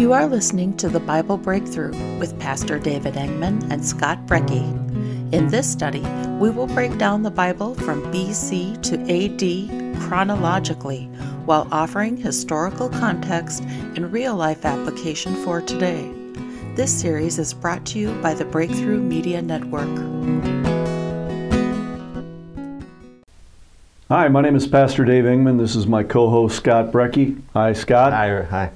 You are listening to the Bible Breakthrough with Pastor David Engman and Scott Brecky. In this study, we will break down the Bible from BC to AD chronologically while offering historical context and real life application for today. This series is brought to you by the Breakthrough Media Network. Hi, my name is Pastor Dave Engman. This is my co host, Scott Brecky. Hi, Scott. Hi. Hi.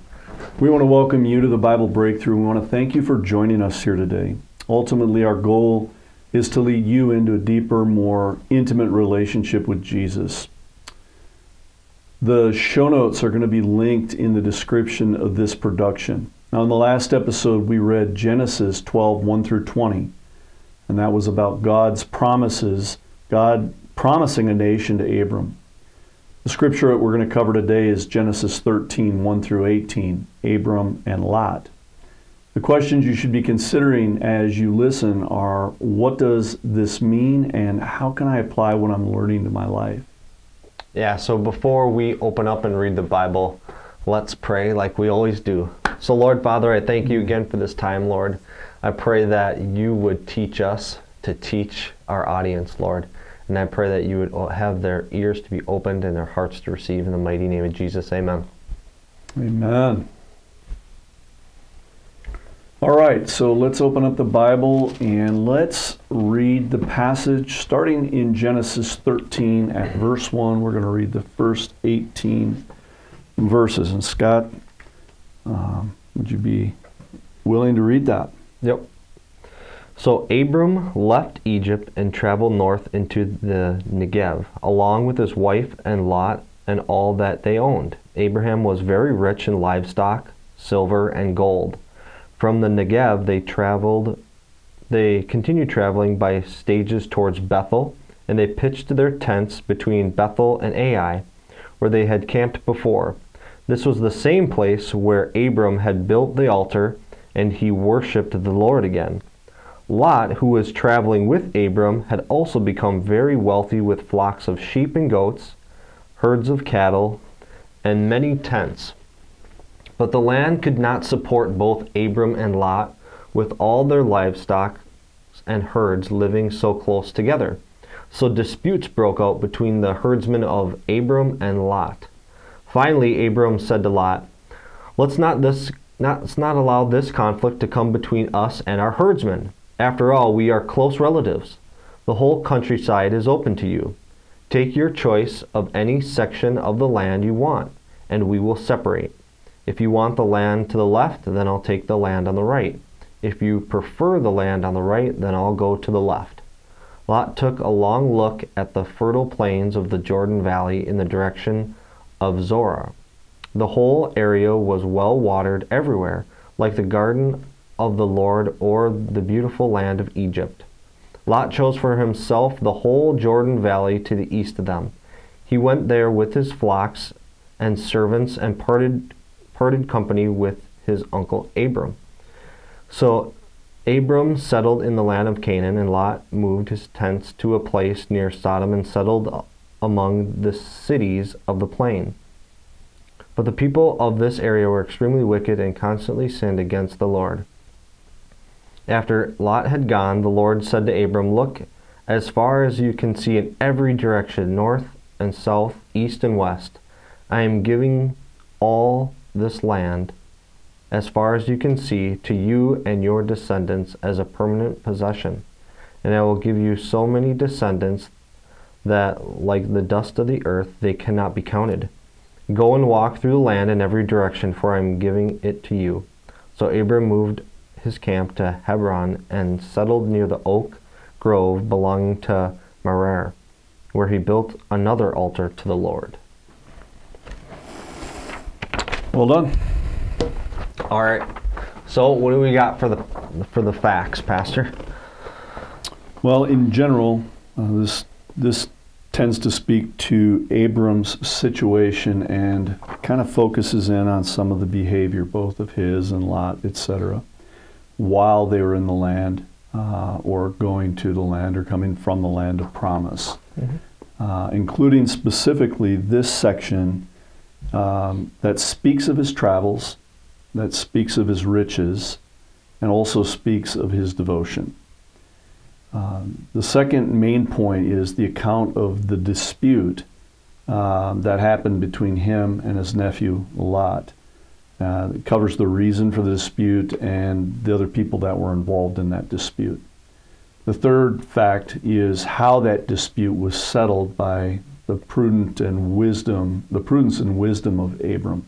We want to welcome you to the Bible Breakthrough. We want to thank you for joining us here today. Ultimately, our goal is to lead you into a deeper, more intimate relationship with Jesus. The show notes are going to be linked in the description of this production. Now, in the last episode, we read Genesis 12 1 through 20, and that was about God's promises, God promising a nation to Abram. The scripture that we're going to cover today is Genesis 13, 1 through 18, Abram and Lot. The questions you should be considering as you listen are what does this mean and how can I apply what I'm learning to my life? Yeah, so before we open up and read the Bible, let's pray like we always do. So, Lord Father, I thank you again for this time, Lord. I pray that you would teach us to teach our audience, Lord. And I pray that you would have their ears to be opened and their hearts to receive in the mighty name of Jesus. Amen. Amen. All right, so let's open up the Bible and let's read the passage starting in Genesis 13 at verse 1. We're going to read the first 18 verses. And Scott, um, would you be willing to read that? Yep. So Abram left Egypt and traveled north into the Negev, along with his wife and Lot and all that they owned. Abraham was very rich in livestock, silver, and gold. From the Negev they traveled they continued traveling by stages towards Bethel, and they pitched their tents between Bethel and Ai, where they had camped before. This was the same place where Abram had built the altar, and he worshipped the Lord again. Lot, who was traveling with Abram, had also become very wealthy with flocks of sheep and goats, herds of cattle, and many tents. But the land could not support both Abram and Lot with all their livestock and herds living so close together. So disputes broke out between the herdsmen of Abram and Lot. Finally, Abram said to Lot, Let's not, this, not, let's not allow this conflict to come between us and our herdsmen. After all, we are close relatives. The whole countryside is open to you. Take your choice of any section of the land you want, and we will separate. If you want the land to the left, then I'll take the land on the right. If you prefer the land on the right, then I'll go to the left. Lot took a long look at the fertile plains of the Jordan Valley in the direction of Zoar. The whole area was well watered everywhere, like the garden of the Lord or the beautiful land of Egypt. Lot chose for himself the whole Jordan Valley to the east of them. He went there with his flocks and servants and parted, parted company with his uncle Abram. So Abram settled in the land of Canaan, and Lot moved his tents to a place near Sodom and settled among the cities of the plain. But the people of this area were extremely wicked and constantly sinned against the Lord. After Lot had gone, the Lord said to Abram, Look as far as you can see in every direction, north and south, east and west. I am giving all this land, as far as you can see, to you and your descendants as a permanent possession. And I will give you so many descendants that, like the dust of the earth, they cannot be counted. Go and walk through the land in every direction, for I am giving it to you. So Abram moved his camp to Hebron and settled near the oak grove belonging to Mamre, where he built another altar to the Lord. Well done. All right. So, what do we got for the for the facts, Pastor? Well, in general, uh, this this tends to speak to Abram's situation and kind of focuses in on some of the behavior, both of his and Lot, etc while they were in the land uh, or going to the land or coming from the land of promise, mm-hmm. uh, including specifically this section um, that speaks of his travels that speaks of his riches and also speaks of his devotion. Um, the second main point is the account of the dispute um, that happened between him and his nephew Lot. Uh, it covers the reason for the dispute and the other people that were involved in that dispute. The third fact is how that dispute was settled by the prudent and wisdom, the prudence and wisdom of Abram.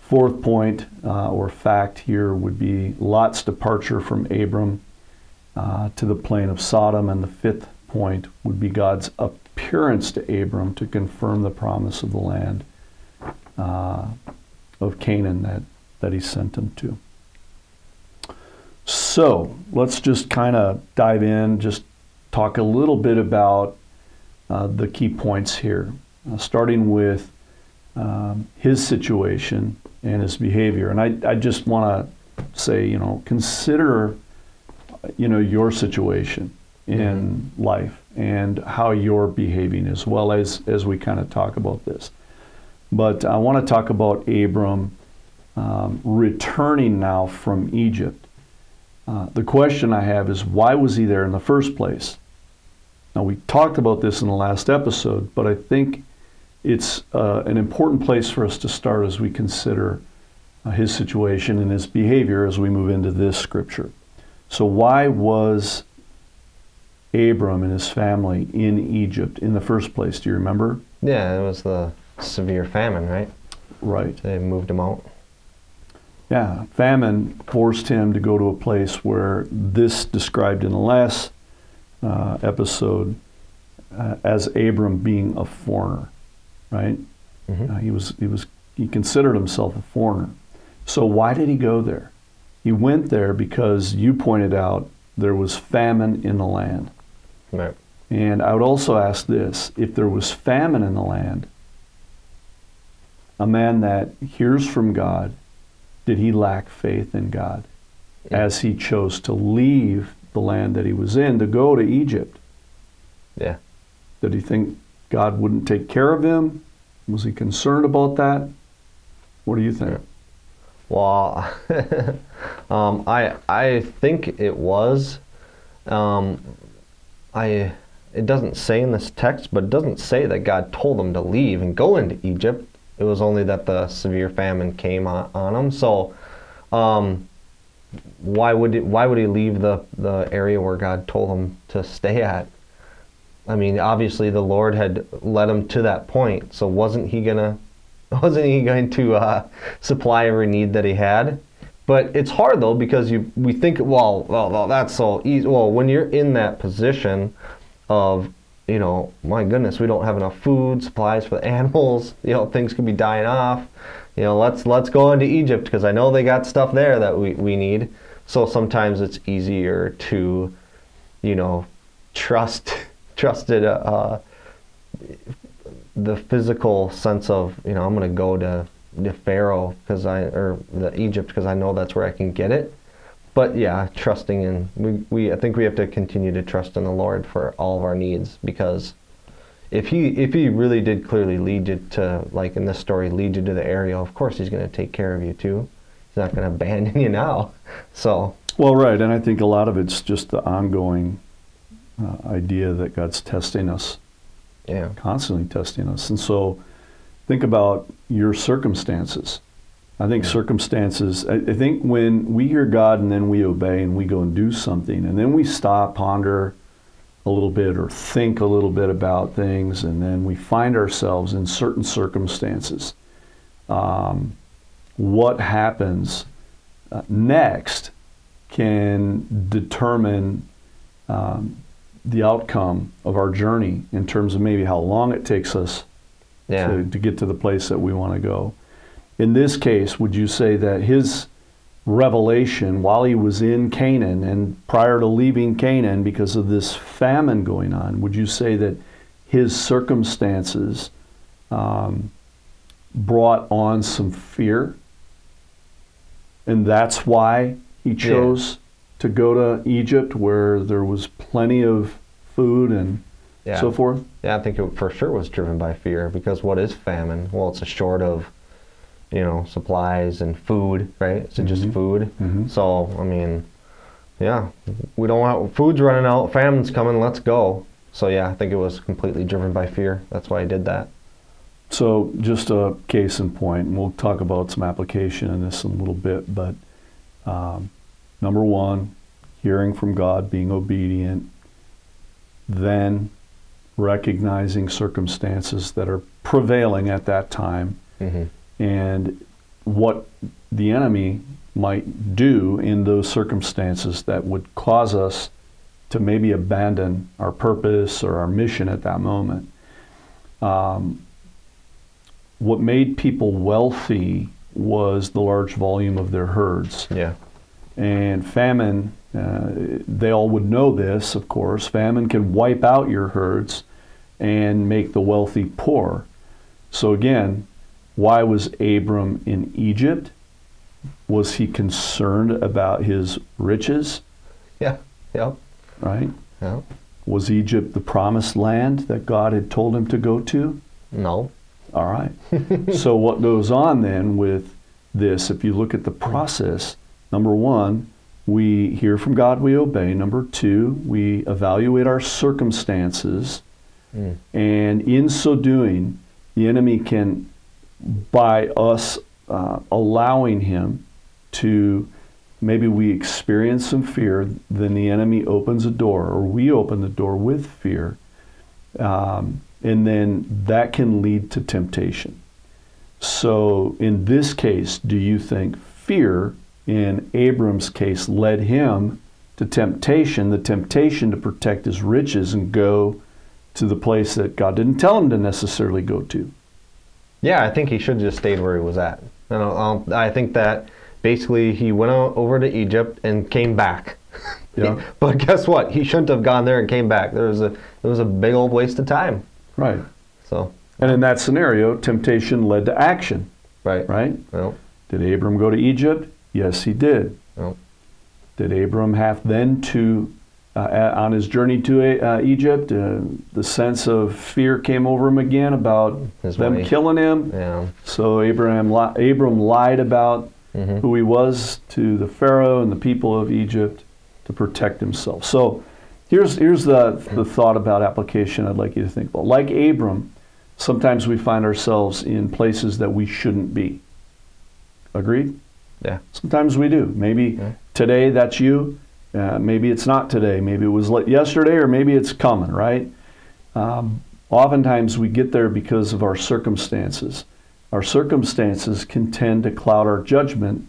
Fourth point uh, or fact here would be Lot's departure from Abram uh, to the plain of Sodom, and the fifth point would be God's appearance to Abram to confirm the promise of the land uh, of Canaan that, that he sent him to. So let's just kind of dive in, just talk a little bit about uh, the key points here, uh, starting with um, his situation and his behavior. And I, I just want to say, you know, consider, you know, your situation in mm-hmm. life and how you're behaving as well as, as we kind of talk about this. But I want to talk about Abram um, returning now from Egypt. Uh, the question I have is why was he there in the first place? Now, we talked about this in the last episode, but I think it's uh, an important place for us to start as we consider uh, his situation and his behavior as we move into this scripture. So, why was Abram and his family in Egypt in the first place? Do you remember? Yeah, it was the severe famine, right? Right. They moved him out. Yeah, famine forced him to go to a place where this described in the last uh, episode uh, as Abram being a foreigner, right? Mm-hmm. Uh, he was he was he considered himself a foreigner. So why did he go there? He went there because you pointed out there was famine in the land. Right. And I would also ask this: if there was famine in the land, a man that hears from God, did he lack faith in God yeah. as he chose to leave the land that he was in to go to Egypt? Yeah. Did he think God wouldn't take care of him? Was he concerned about that? What do you think? Well, um, I I think it was. Um, I it doesn't say in this text, but it doesn't say that God told him to leave and go into Egypt. It was only that the severe famine came on, on him. So, um, why would why would he leave the the area where God told him to stay at? I mean, obviously the Lord had led him to that point. So wasn't he gonna wasn't he going to uh, supply every need that he had? But it's hard though because you we think well well, well that's so easy. Well, when you're in that position of you know my goodness we don't have enough food supplies for the animals you know things could be dying off you know, let's let's go into Egypt because I know they got stuff there that we, we need. So sometimes it's easier to, you know, trust trusted uh, the physical sense of you know I'm to go to the Pharaoh because I or the Egypt because I know that's where I can get it. But yeah, trusting in we, we I think we have to continue to trust in the Lord for all of our needs because if he if he really did clearly lead you to like in this story lead you to the area, of course he's going to take care of you too. He's not going to abandon you now. So well, right, and I think a lot of it's just the ongoing uh, idea that God's testing us, yeah, constantly testing us, and so think about your circumstances. I think yeah. circumstances. I, I think when we hear God and then we obey and we go and do something, and then we stop, ponder a little bit or think a little bit about things, and then we find ourselves in certain circumstances. Um, what happens uh, next can determine um, the outcome of our journey in terms of maybe how long it takes us yeah. to, to get to the place that we want to go. In this case, would you say that his revelation while he was in Canaan and prior to leaving Canaan because of this famine going on, would you say that his circumstances um, brought on some fear? And that's why he chose yeah. to go to Egypt where there was plenty of food and yeah. so forth? Yeah, I think it for sure was driven by fear because what is famine? Well, it's a short of you know, supplies and food, right? So just food. Mhm. So I mean, yeah, we don't want food's running out, famine's coming, let's go. So yeah, I think it was completely driven by fear. That's why I did that. So, just a case in point, and we'll talk about some application in this in a little bit, but um, number one, hearing from God, being obedient, then recognizing circumstances that are prevailing at that time, hmm and what the enemy might do in those circumstances that would cause us to maybe abandon our purpose or our mission at that moment. Um, what made people wealthy was the large volume of their herds. Yeah. And famine, uh, they all would know this, of course. Famine can wipe out your herds and make the wealthy poor. So, again, why was Abram in Egypt? Was he concerned about his riches, Yeah. Yep. right? Yep. Was Egypt the promised land that God had told him to go to? No. All right. so what goes on then with this, if you look at the process, number one, we hear from God, we obey. Number two, we evaluate our circumstances. Mm. And in so doing, the enemy can, by us uh, allowing him to, maybe we experience some fear, then the enemy opens a door, or we open the door with fear. Um, and then that can lead to temptation. So, in this case, do you think fear in Abram's case led him to temptation, the temptation to protect his riches and go to the place that God didn't tell him to necessarily go to? Yeah, I think he should have just stayed where he was at. And I'll, I'll- I think that basically he went over to Egypt and came back. Yeah. but guess what? He shouldn't have gone there and came back. There was a it was a big old waste of time. Right. So And in that scenario, temptation led to action, right. right? Well, Did Abram go to Egypt? Yes, he did. well, Did Abram have then to, uh, on his journey to uh, Egypt, uh, the sense of fear came over him again about His them wife. killing him? yeah. So Abraham, li- Abram lied about Mhm. who he was to the Pharaoh and the people of Egypt to protect himself. So here's, here's the, the thought about application I'd like you to think about. Like Abram, sometimes we find ourselves in places that we shouldn't be. Agreed? Yeah. Sometimes we do. Maybe Yeah. today that's you. Uh, maybe it's not today. Maybe it was yesterday, or maybe it's coming. Right? Um, oftentimes we get there because of our circumstances. Our circumstances can tend to cloud our judgment,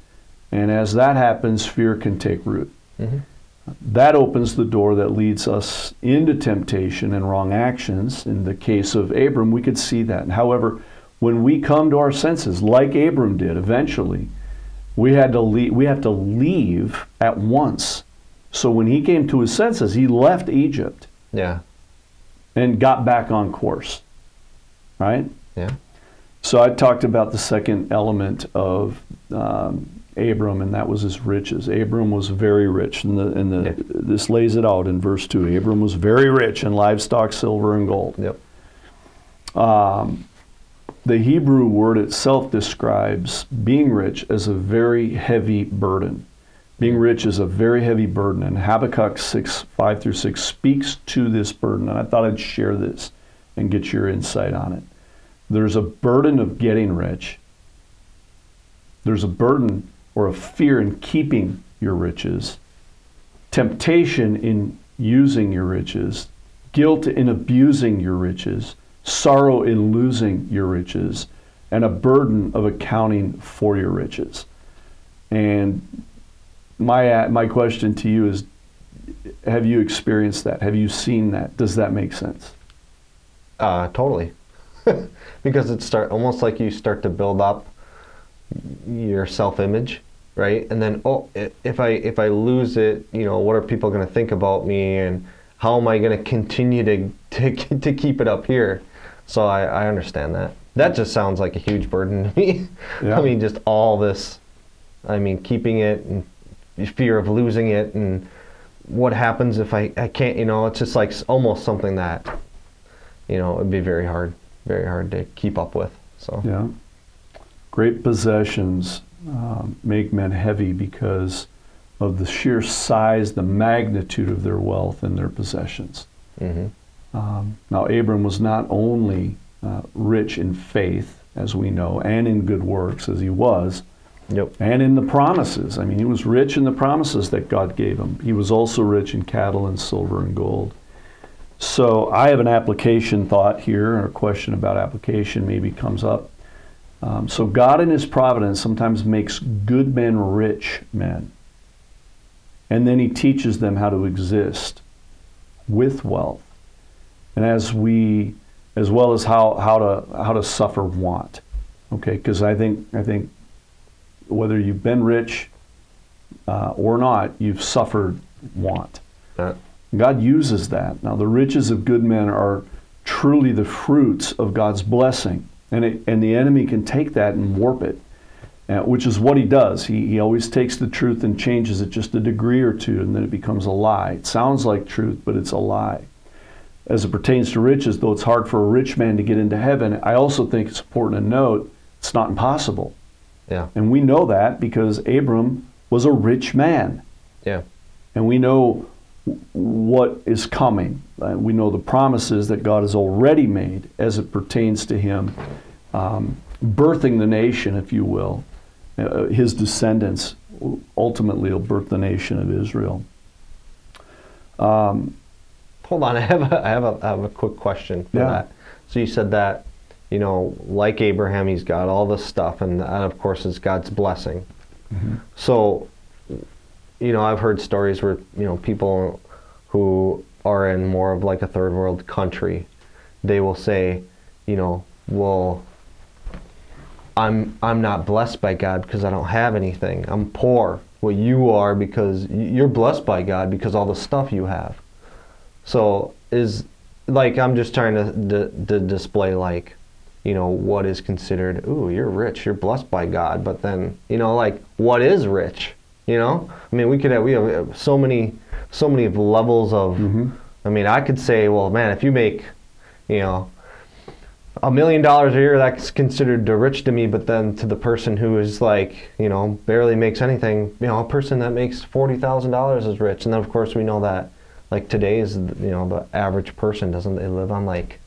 and as that happens, fear can take root. Mhm. That opens the door that leads us into temptation and wrong actions. In the case of Abram, we could see that. However, when we come to our senses, like Abram did eventually, we had to leave, we have to leave at once. So when he came to his senses, he left Egypt Yeah. and got back on course. Right? Yeah. So I talked about the second element of um, Abram, and that was his riches. Abram was very rich, and the and the Yeah. this lays it out in verse two. Abram was very rich in livestock, silver, and gold. Yep. Um, the Hebrew word itself describes being rich as a very heavy burden. Being rich is a very heavy burden, and Habakkuk 6, 5 through 6 speaks to this burden. And I thought I'd share this and get your insight on it. There's a burden of getting rich, there's a burden or a fear in keeping your riches, temptation in using your riches, guilt in abusing your riches, sorrow in losing your riches, and a burden of accounting for your riches. And my my question to you is have you experienced that? Have you seen that? Does that make sense? Uh, totally. because it start almost like you start to build up your self-image, right? And then, oh, if I if I lose it, you know, what are people going to think about me, and how am I going to continue to to to keep it up here? So I, I understand that. That just sounds like a huge burden to me. Yeah. I mean, just all this. I mean, keeping it and fear of losing it, and what happens if I I can't? You know, it's just like almost something that you know, it'd be very hard, very hard to keep up with. So Yeah. great possessions um, make men heavy because of the sheer size, the magnitude of their wealth and their possessions. hmm Um, now, Abram was not only uh, rich in faith, as we know, and in good works, as he was, Yep. and in the promises. I mean, he was rich in the promises that God gave him. He was also rich in cattle and silver and gold. So, I have an application thought here, or a question about application maybe comes up. Um, so, God in His providence sometimes makes good men rich men. And then He teaches them how to exist with wealth and as we as well as how, how to how to suffer want okay because i think i think whether you've been rich uh, or not you've suffered want. God uses that. Now the riches of good men are truly the fruits of god's blessing and it, and the enemy can take that and warp it uh, which is what he does. He, he always takes the truth and changes it just a degree or two and then it becomes a lie. It sounds like truth but it's a lie. As it pertains to riches, though it's hard for a rich man to get into heaven, I also think it's important to note it's not impossible. Yeah. And we know that because Abram was a rich man. Yeah. And we know what is coming. We know the promises that God has already made as it pertains to him um, birthing the nation, if you will. Uh, his descendants ultimately will birth the nation of Israel. Um, Hold on, I have a, I have a, I have a quick question for Yeah. that. So you said that, you know, like Abraham, he's got all this stuff, and that, of course, is God's blessing. Mm-hmm. So, you know, I've heard stories where you know people who are in more of like a third world country, they will say, you know, well, I'm I'm not blessed by God because I don't have anything. I'm poor. Well, you are because you're blessed by God because all the stuff you have. So is like I'm just trying to, d- to display like, you know, what is considered. Ooh, you're rich. You're blessed by God. But then you know, like, what is rich? You know, I mean, we could have we have so many so many levels of. Mm-hmm. I mean, I could say, well, man, if you make, you know, a million dollars a year, that's considered the rich to me. But then to the person who is like, you know, barely makes anything, you know, a person that makes forty thousand dollars is rich. And then of course we know that, like today's, you know, the average person doesn't they live on like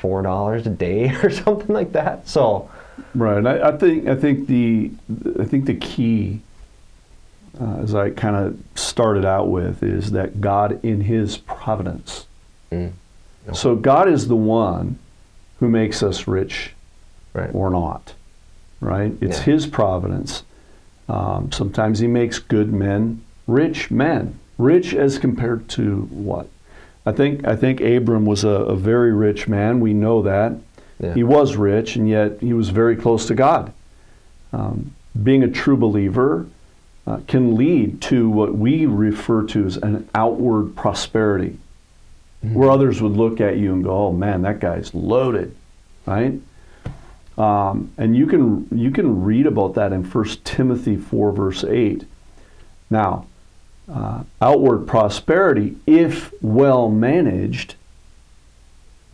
four dollars a day or something like that. So, Right. I, I think I think the I think the key, uh, as I kind of started out with, is that God in His providence. mm, So God is the one who makes us rich right, or not. Right. It's Yeah. His providence. Um, sometimes He makes good men rich men. Rich as compared to what? I think I think Abram was a, a very rich man. We know that. yeah, He was rich, and yet he was very close to God. Um, being a true believer uh, can lead to what we refer to as an outward prosperity, where others would look at you and go, "Oh man, that guy's loaded," right? Um, and you can you can read about that in 1 Timothy four verse eight. Now, uh, outward prosperity, if well managed,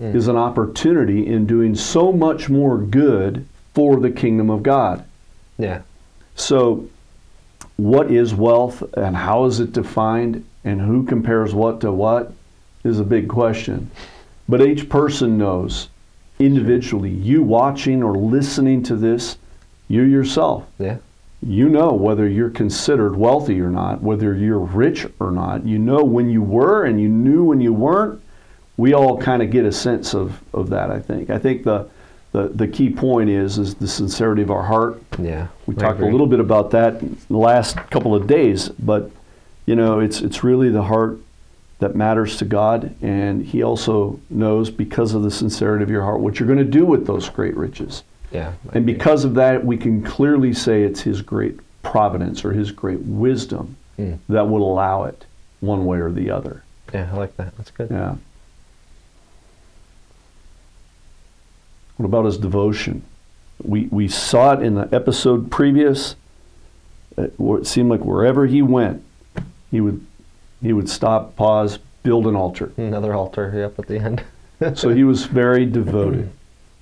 Mm. is an opportunity in doing so much more good for the kingdom of God. yeah, So, what is wealth and how is it defined and who compares what to what is a big question. But each person knows individually, you watching or listening to this, you yourself, yeah, you know whether you're considered wealthy or not, whether you're rich or not. You know when you were and you knew when you weren't. We all kind of get a sense of, of that, I think. I think the, the, the key point is is the sincerity of our heart. yeah. We I talked a little bit about that the last couple of days, but you know, it's it's really the heart that matters to God, and He also knows because of the sincerity of your heart what you're going to do with those great riches. Yeah, And because of that, we can clearly say it's His great providence or His great wisdom Mm. that would allow it one way or the other. yeah, I like that. That's good. Yeah. What about his devotion? We, we saw it in the episode previous. where It seemed like wherever he went, he would he would stop, pause, build an altar. Another altar, yep, at the end. So he was very devoted,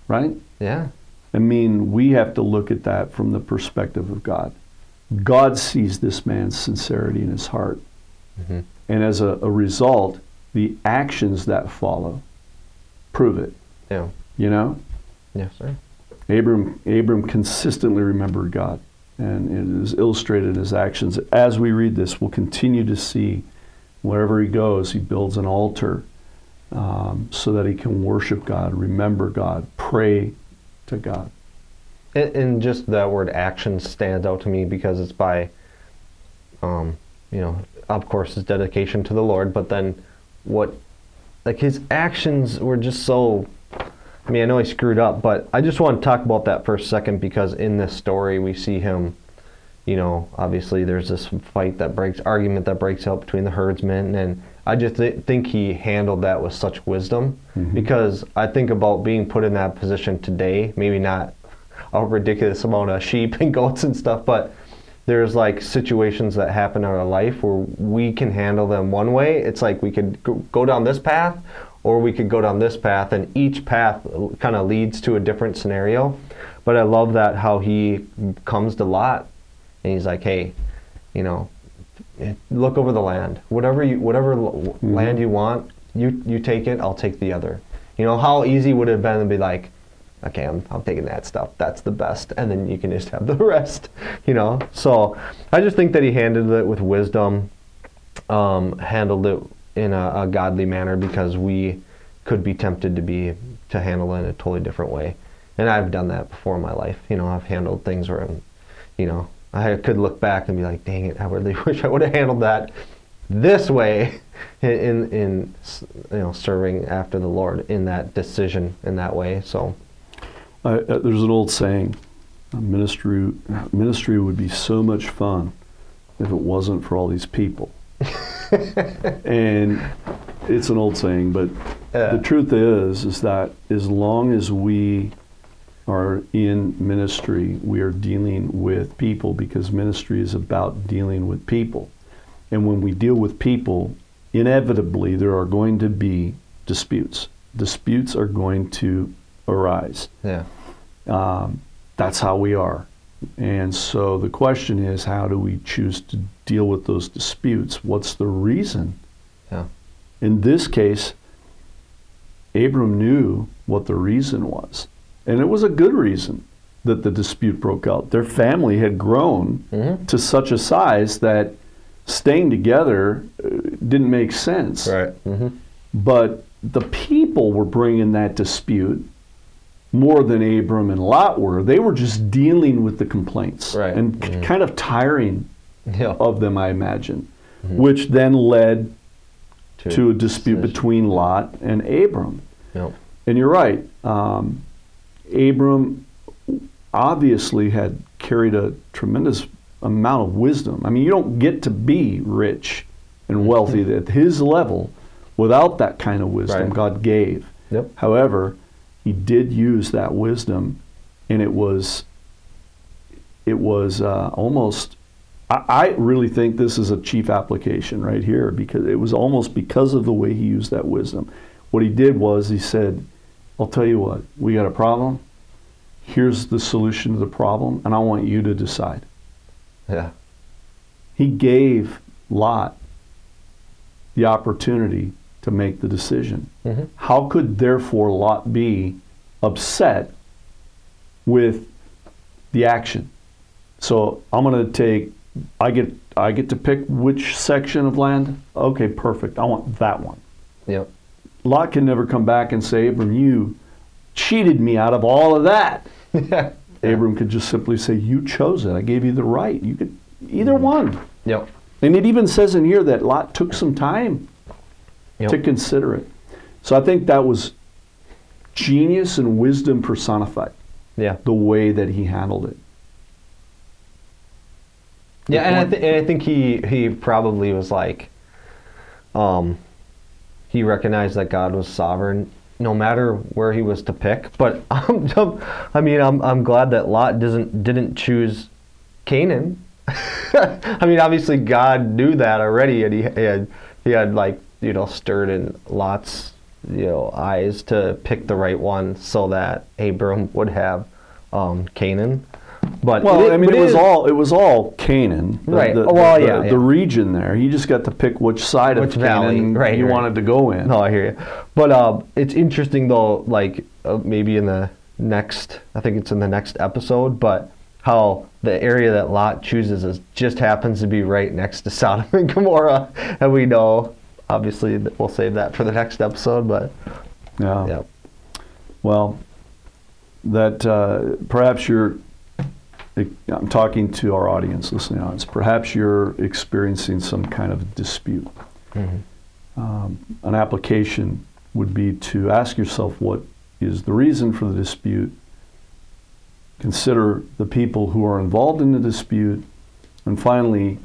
right? yeah, I mean, we have to look at that from the perspective of God. God sees this man's sincerity in his heart. Mm-hmm. And as a, a result, the actions that follow prove it. Yeah. You know? Yes, sir. Abram, Abram consistently remembered God, and it is illustrated in his actions. As we read this, we'll continue to see wherever he goes, he builds an altar um, so that he can worship God, remember God, pray to God. And, and just that word action stands out to me because it's by, um, you know, of course, his dedication to the Lord, but then what, like his actions were just so. I mean, I know he screwed up, but I just want to talk about that for a second because in this story we see him, you know, obviously there's this fight that breaks, argument that breaks out between the herdsmen, and I just th- think he handled that with such wisdom mm-hmm. because I think about being put in that position today, maybe not a ridiculous amount of sheep and goats and stuff, but there's like situations that happen in our life where we can handle them one way. It's like we could go- go down this path or we could go down this path, and each path kind of leads to a different scenario. But I love that how he comes to Lot and he's like, hey, you know, look over the land. Whatever you, whatever l- land you want, you you take it. I'll take the other. You know how easy would it have been to be like, okay, I'm I'm taking that stuff. That's the best, and then you can just have the rest. You know. So I just think that he handled it with wisdom, um, handled it in a, a godly manner because we could be tempted to be to handle it in a totally different way. And I've done that before in my life. You know, I've handled things where I'm, you know, I could look back and be like, dang it, I really wish I would have handled that this way in, in, you know, serving after the Lord in that decision in that way. So, Uh, uh, there's an old saying, ministry, ministry would be so much fun if it wasn't for all these people. and it's an old saying, but Yeah. the truth is, is that as long as we are in ministry, we are dealing with people because ministry is about dealing with people. And when we deal with people, inevitably there are going to be disputes. Disputes are going to arise. yeah. Um, that's how we are. And so the question is, how do we choose to deal with those disputes? What's the reason? Yeah. In this case, Abram knew what the reason was. And it was a good reason that the dispute broke out. Their family had grown Mhm. to such a size that staying together uh, didn't make sense. Right. Mm-hmm. But the people were bringing that dispute more than Abram and Lot were. They were just dealing with the complaints Right. and k- kind of tiring Yeah. of them, I imagine, which then led to a dispute decision. between Lot and Abram. Yep. And you're right. Um, Abram obviously had carried a tremendous amount of wisdom. I mean, you don't get to be rich and wealthy at his level without that kind of wisdom Right. God gave. Yep. However, he did use that wisdom, and it was it was uh, almost. I, I really think this is a chief application right here because it was almost because of the way he used that wisdom. What he did was he said, "I'll tell you what, we got a problem. Here's the solution to the problem, and I want you to decide." Yeah. He gave Lot the opportunity to make the decision. Mhm. How could therefore Lot be upset with the action? So I'm going to take I get I get to pick which section of land. Okay, perfect. I want that one. Yep. Lot can never come back and say, Abram, you cheated me out of all of that. Abram could just simply say, You chose it. I gave you the right. You could either one. Yep. And it even says in here that Lot took some time Yep. to consider it. So I think that was genius and wisdom personified, Yeah. the way that he handled it. Yeah, and I, th- and I think he he probably was like, um, he recognized that God was sovereign, no matter where he was to pick. But I'm, I'm- I mean, I'm I'm glad that Lot doesn't didn't choose Canaan. I mean, obviously God knew that already, and he had he had like you know stirred in Lot's you know eyes to pick the right one, so that Abram would have um, Canaan. But Well, I mean, but it was all it was all Canaan, the, Right. The, Oh, well, the, yeah, the yeah. region there. You just got to pick which side Which of valley, Canaan right, you right. wanted to go in. No, I hear you. But uh, it's interesting though, like uh, maybe in the next, I think it's in the next episode, but how the area that Lot chooses is just happens to be right next to Sodom and Gomorrah, and we know, obviously, that we'll save that for the next episode. But Yeah. yeah, Well, that uh, perhaps you're. I'm talking to our audience, listening audience. Perhaps you're experiencing some kind of dispute. Um, an application would be to ask yourself what is the reason for the dispute. Consider the people who are involved in the dispute, and finally,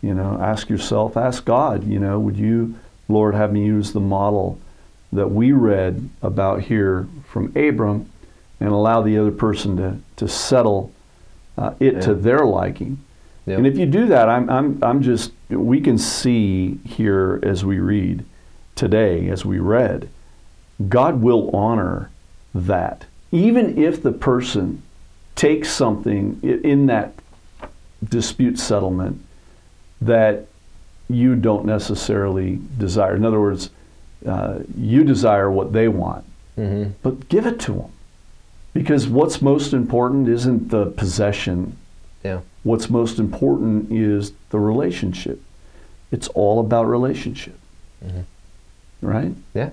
you know, ask yourself, ask God, you know, would you, Lord, have me use the model that we read about here from Abram and allow the other person to, to settle uh, it to their liking. Yep. And if you do that, I'm, I'm, I'm just, we can see here as we read today, as we read, God will honor that. Even if the person takes something in that dispute settlement that you don't necessarily desire. In other words, uh, you desire what they want, hmm but give it to them. Because what's most important isn't the possession. yeah, What's most important is the relationship. It's all about relationship. Mhm. Right? yeah,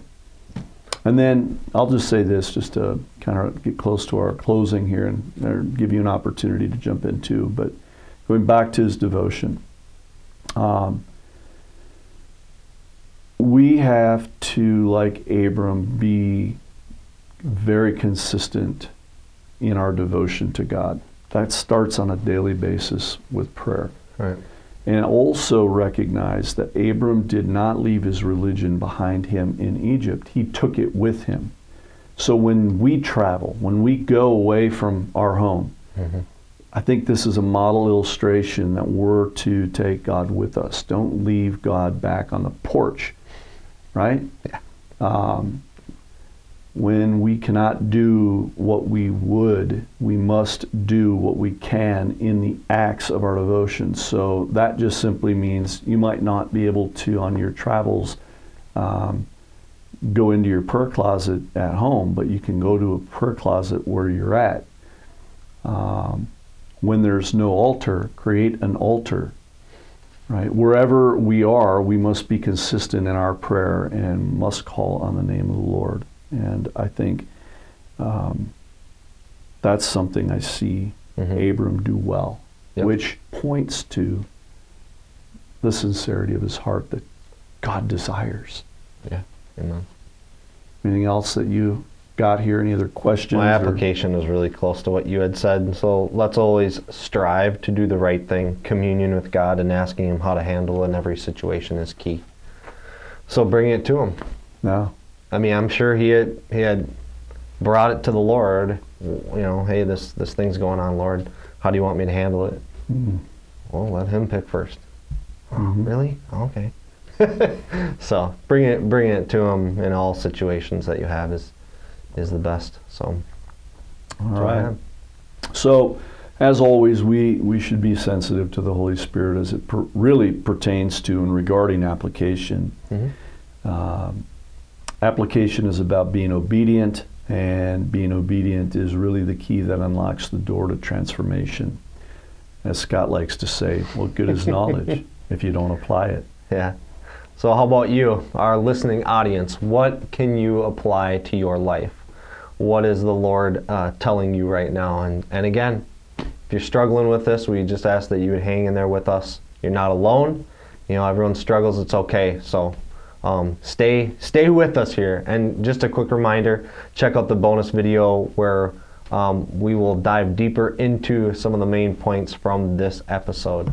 And then I'll just say this, just to kind of get close to our closing here and give you an opportunity to jump in too. But going back to his devotion, um, we have to, like Abram, be very consistent in our devotion to God. That starts on a daily basis with prayer right, and also recognize that Abram did not leave his religion behind him in Egypt. He took it with him. So when we travel, when we go away from our home, Mhm. I think this is a model illustration that we're to take God with us. Don't leave God back on the porch, right? Yeah. Um, when we cannot do what we would, we must do what we can in the acts of our devotion. So that just simply means you might not be able to, on your travels, um, go into your prayer closet at home, but you can go to a prayer closet where you're at. Um, when there's no altar, create an altar. Right? Wherever we are, we must be consistent in our prayer and must call on the name of the Lord. And I think um, that's something I see Mhm. Abram do well, Yep. which points to the sincerity of his heart that God desires. yeah, amen. Anything else that you got here? Any other questions? My or- application is really close to what you had said. So let's always strive to do the right thing. Communion with God and asking Him how to handle in every situation is key. So bring it to Him. No. I mean, I'm sure he had he had brought it to the Lord. You know, hey, this this thing's going on, Lord. How do you want me to handle it? Mm. Well, let Him pick first. Oh, Mhm. really? Okay. so bring it bring it to Him in all situations that you have is is the best. So All that's what I right. So, as always, we, we should be sensitive to the Holy Spirit as it per- really pertains to and regarding application. Mhm. Um, application is about being obedient, and being obedient is really the key that unlocks the door to transformation. As Scott likes to say, what good is knowledge if you don't apply it? Yeah. So, how about you, our listening audience? What can you apply to your life? What is the Lord uh, telling you right now? And, and again, if you're struggling with this, we just ask that you would hang in there with us. You're not alone. You know, everyone struggles. It's okay. So, um, stay stay with us here. And just a quick reminder: check out the bonus video where um, we will dive deeper into some of the main points from this episode,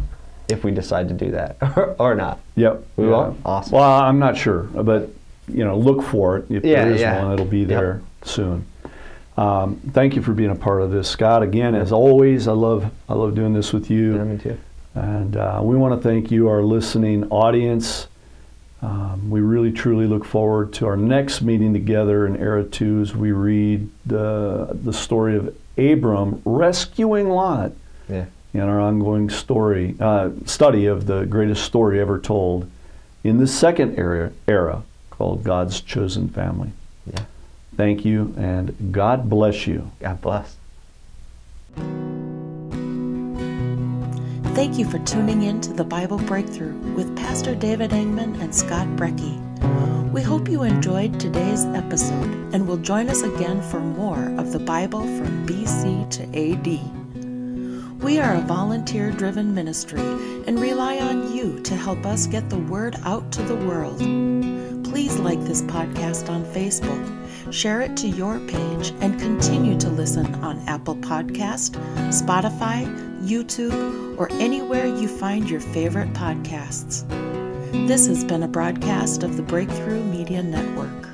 if we decide to do that or not. Yep. We will? Awesome. Well, I'm not sure, but you know, look for it. If Yeah, there is yeah. one, it'll be Yep. there soon. Um, thank you for being a part of this, Scott. Again, as always, I love I love doing this with you. Yeah, me too. And uh, we want to thank you, our listening audience. Um, we really truly look forward to our next meeting together in Era 2 as we read the, the story of Abram rescuing Lot Yeah. in our ongoing story uh, study of the greatest story ever told in the second era, era called God's Chosen Family. Yeah. Thank you, and God bless you. God bless. Thank you for tuning in to the Bible Breakthrough with Pastor David Engman and Scott Brecky. We hope you enjoyed today's episode and will join us again for more of the Bible from BC to AD. We are a volunteer driven ministry and rely on you to help us get the word out to the world. Please like this podcast on Facebook, share it to your page, and continue to listen on Apple Podcast, Spotify, YouTube, or anywhere you find your favorite podcasts. This has been a broadcast of the Breakthrough Media Network.